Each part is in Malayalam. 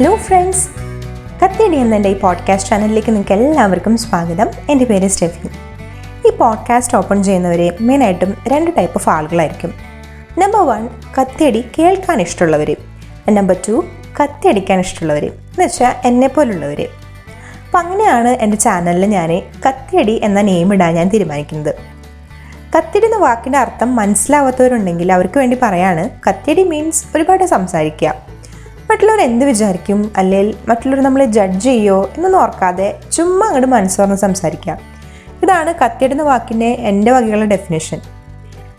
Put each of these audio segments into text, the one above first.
ഹലോ ഫ്രണ്ട്സ് കത്തിയടി എന്ന എന്റെ ഈ പോഡ്കാസ്റ്റ് ചാനലിലേക്ക് നിങ്ങൾക്ക് എല്ലാവർക്കും സ്വാഗതം. എന്റെ പേര് സ്റ്റെഫി. ഈ പോഡ്കാസ്റ്റ് ഓപ്പൺ ചെയ്യുന്നവരെ മെയിനായിട്ടും രണ്ട് ടൈപ്പ് ഓഫ് ആളുകളായിരിക്കും. നമ്പർ വൺ കത്തിയടി കേൾക്കാൻ ഇഷ്ടമുള്ളവർ നമ്പർ ടു കത്തിയടിക്കാൻ ഇഷ്ടമുള്ളവർ എന്ന് വെച്ചാൽ എന്നെ പോലുള്ളവർ അപ്പം അങ്ങനെയാണ് എന്റെ ചാനലിൽ ഞാൻ കത്തിയടി എന്ന നെയിം ഇടാൻ ഞാൻ തീരുമാനിക്കുന്നത്. കത്തിയടി എന്ന വാക്കിന്റെ അർത്ഥം മനസ്സിലാവാത്തവരുണ്ടെങ്കിൽ അവർക്ക് വേണ്ടി പറയാണ് കത്തിയടി മീൻസ് ഒരുപാട് സംസാരിക്കുക. മറ്റുള്ളവർ എന്ത് വിചാരിക്കും? അല്ലെങ്കിൽ മറ്റുള്ളവർ നമ്മളെ ജഡ്ജ് ചെയ്യോ? എന്നൊന്നും ഓർക്കാതെ ചുമ്മാ അങ്ങോട്ട് മനസ്സോർന്ന് സംസാരിക്കാം. ഇതാണ് കത്തിയിടുന്ന വാക്കിന്റെ എന്റെ വകയുള്ള ഡെഫിനേഷൻ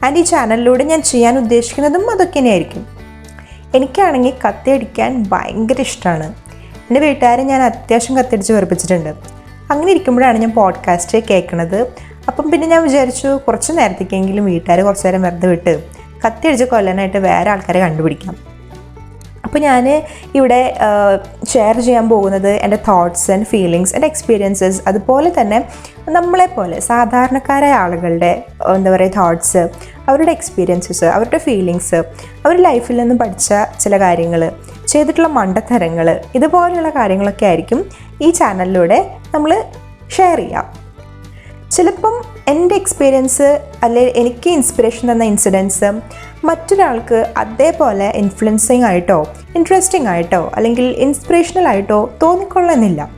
ആൻഡ് ഈ ചാനലിലൂടെ ഞാൻ ചെയ്യാൻ ഉദ്ദേശിക്കുന്നതും അതൊക്കെ തന്നെയായിരിക്കും. എനിക്കാണെങ്കിൽ കത്തിയടിക്കാൻ ഭയങ്കര ഇഷ്ടമാണ്. എന്റെ വീട്ടുകാരെ ഞാൻ അത്യാവശ്യം കത്തിയടിച്ച് വെറുപ്പിച്ചിട്ടുണ്ട്. അങ്ങനെ ഇരിക്കുമ്പോഴാണ് ഞാൻ പോഡ്കാസ്റ്റ് കേൾക്കുന്നത്. അപ്പം പിന്നെ ഞാൻ വിചാരിച്ചു കുറച്ച് നേരത്തേക്കെങ്കിലും വീട്ടുകാർ കുറച്ച് നേരം വെറുതെ വിട്ട് കത്തിയടിച്ച് കൊല്ലാനായിട്ട് വേറെ ആൾക്കാരെ കണ്ടുപിടിക്കാം. അപ്പോൾ ഞാൻ ഇവിടെ ഷെയർ ചെയ്യാൻ പോകുന്നത് എന്റെ തോട്ട്സ് ആൻഡ് ഫീലിങ്സ് എന്റെ എക്സ്പീരിയൻസസ് അതുപോലെ തന്നെ നമ്മളെപ്പോലെ സാധാരണക്കാരായ ആളുകളുടെ എന്താ പറയുക തോട്ട്സ് അവരുടെ എക്സ്പീരിയൻസസ് അവരുടെ ഫീലിങ്സ് അവർ ലൈഫിൽ നിന്ന് പഠിച്ച ചില കാര്യങ്ങൾ ചെയ്തിട്ടുള്ള മണ്ടത്തരങ്ങൾ ഇതുപോലെയുള്ള കാര്യങ്ങളൊക്കെ ആയിരിക്കും ഈ ചാനലിലൂടെ നമ്മൾ ഷെയർ ചെയ്യാം. ചിലപ്പം എന്റെ എക്സ്പീരിയൻസ് അല്ലെ എനിക്ക് ഇൻസ്പിറേഷൻ തന്ന ഇൻസിഡൻസ് മറ്റൊരാൾക്ക് അതേപോലെ ഇൻഫ്ലുവൻസിങ് ആയിട്ടോ ഇൻട്രസ്റ്റിംഗ് ആയിട്ടോ അല്ലെങ്കിൽ ഇൻസ്പിറേഷണൽ ആയിട്ടോ തോന്നിക്കൊള്ളുന്നില്ല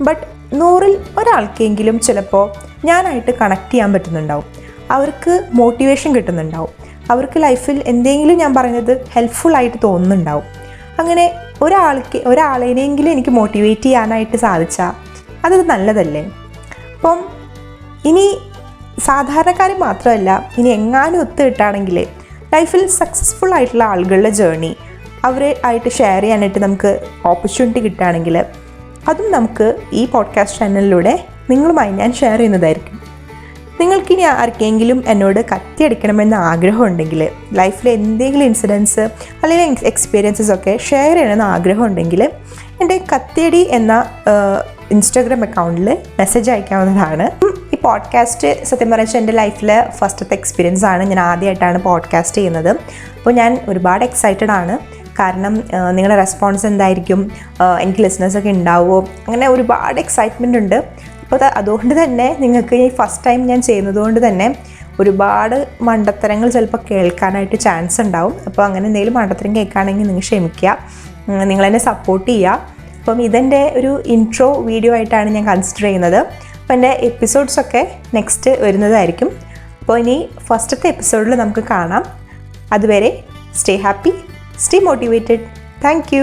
ബട്ട് നൂറിൽ ഒരാൾക്കെങ്കിലും ചിലപ്പോൾ ഞാനായിട്ട് കണക്ട് ചെയ്യാൻ പറ്റുന്നുണ്ടാവും. അവർക്ക് മോട്ടിവേഷൻ കിട്ടുന്നുണ്ടാവും. അവർക്ക് ലൈഫിൽ എന്തെങ്കിലും ഞാൻ പറഞ്ഞത് ഹെൽപ്ഫുൾ ആയിട്ട് തോന്നുന്നുണ്ടാവും. അങ്ങനെ ഒരാൾക്ക് ഒരാളെയെങ്കിലും എനിക്ക് മോട്ടിവേറ്റ് ചെയ്യാനായിട്ട് സാധിച്ചാൽ അതൊരു നല്ലതല്ലേ? അപ്പം ഇനി സാധാരണക്കാരെ മാത്രമല്ല ഇനി എങ്ങാനും ഒത്തുകിട്ടാണെങ്കിൽ ലൈഫിൽ സക്സസ്ഫുൾ ആയിട്ടുള്ള ആളുകളുടെ ജേർണി അവരെ ആയിട്ട് ഷെയർ ചെയ്യാനായിട്ട് നമുക്ക് ഓപ്പർച്യൂണിറ്റി കിട്ടുകയാണെങ്കിൽ അതും നമുക്ക് ഈ പോഡ്കാസ്റ്റ് ചാനലിലൂടെ നിങ്ങളുമായി ഞാൻ ഷെയർ ചെയ്യുന്നതായിരിക്കും. നിങ്ങൾക്കിനി ആർക്കെങ്കിലും എന്നോട് കത്തിയടിക്കണമെന്ന് ആഗ്രഹമുണ്ടെങ്കിൽ ലൈഫിലെ എന്തെങ്കിലും ഇൻസിഡൻസ് അല്ലെങ്കിൽ എക്സ്പീരിയൻസസ് ഒക്കെ ഷെയർ ചെയ്യണമെന്ന് ആഗ്രഹമുണ്ടെങ്കിൽ എന്റെ കത്തിയടി എന്ന ഇൻസ്റ്റാഗ്രാം അക്കൗണ്ടിൽ മെസ്സേജ് അയക്കാവുന്നതാണ്. പോഡ്കാസ്റ്റ് സത്യം പറഞ്ഞാൽ എന്റെ ലൈഫിൽ ഫസ്റ്റത്തെ എക്സ്പീരിയൻസ് ആണ്. ഞാൻ ആദ്യമായിട്ടാണ് പോഡ്കാസ്റ്റ് ചെയ്യുന്നത്. അപ്പോൾ ഞാൻ ഒരുപാട് എക്സൈറ്റഡ് ആണ്. കാരണം നിങ്ങളുടെ റെസ്പോൺസ് എന്തായിരിക്കും? എനിക്ക് ലിസണേഴ്സൊക്കെ ഉണ്ടാവുമോ അങ്ങനെ ഒരുപാട് എക്സൈറ്റ്മെന്റ് ഉണ്ട്. അപ്പോൾ അതുകൊണ്ട് തന്നെ നിങ്ങൾക്ക് ഈ ഫസ്റ്റ് ടൈം ഞാൻ ചെയ്യുന്നതുകൊണ്ട് തന്നെ ഒരുപാട് മണ്ടത്തരങ്ങൾ ചിലപ്പോൾ കേൾക്കാനായിട്ട് ചാൻസ് ഉണ്ടാവും. അപ്പോൾ അങ്ങനെ എന്തെങ്കിലും മണ്ടത്തരം കേൾക്കുകയാണെങ്കിൽ നിങ്ങൾ ക്ഷമിക്കുക. നിങ്ങളെന്നെ സപ്പോർട്ട് ചെയ്യുക. അപ്പം ഇതെന്റെ ഒരു ഇൻട്രോ വീഡിയോ ആയിട്ടാണ് ഞാൻ കൺസിഡർ ചെയ്യുന്നത്. അപ്പോൾ എന്റെ എപ്പിസോഡ്സൊക്കെ നെക്സ്റ്റ് വരുന്നതായിരിക്കും. അപ്പോൾ ഇനി ഫസ്റ്റത്തെ എപ്പിസോഡിൽ നമുക്ക് കാണാം. അതുവരെ stay happy stay motivated. Thank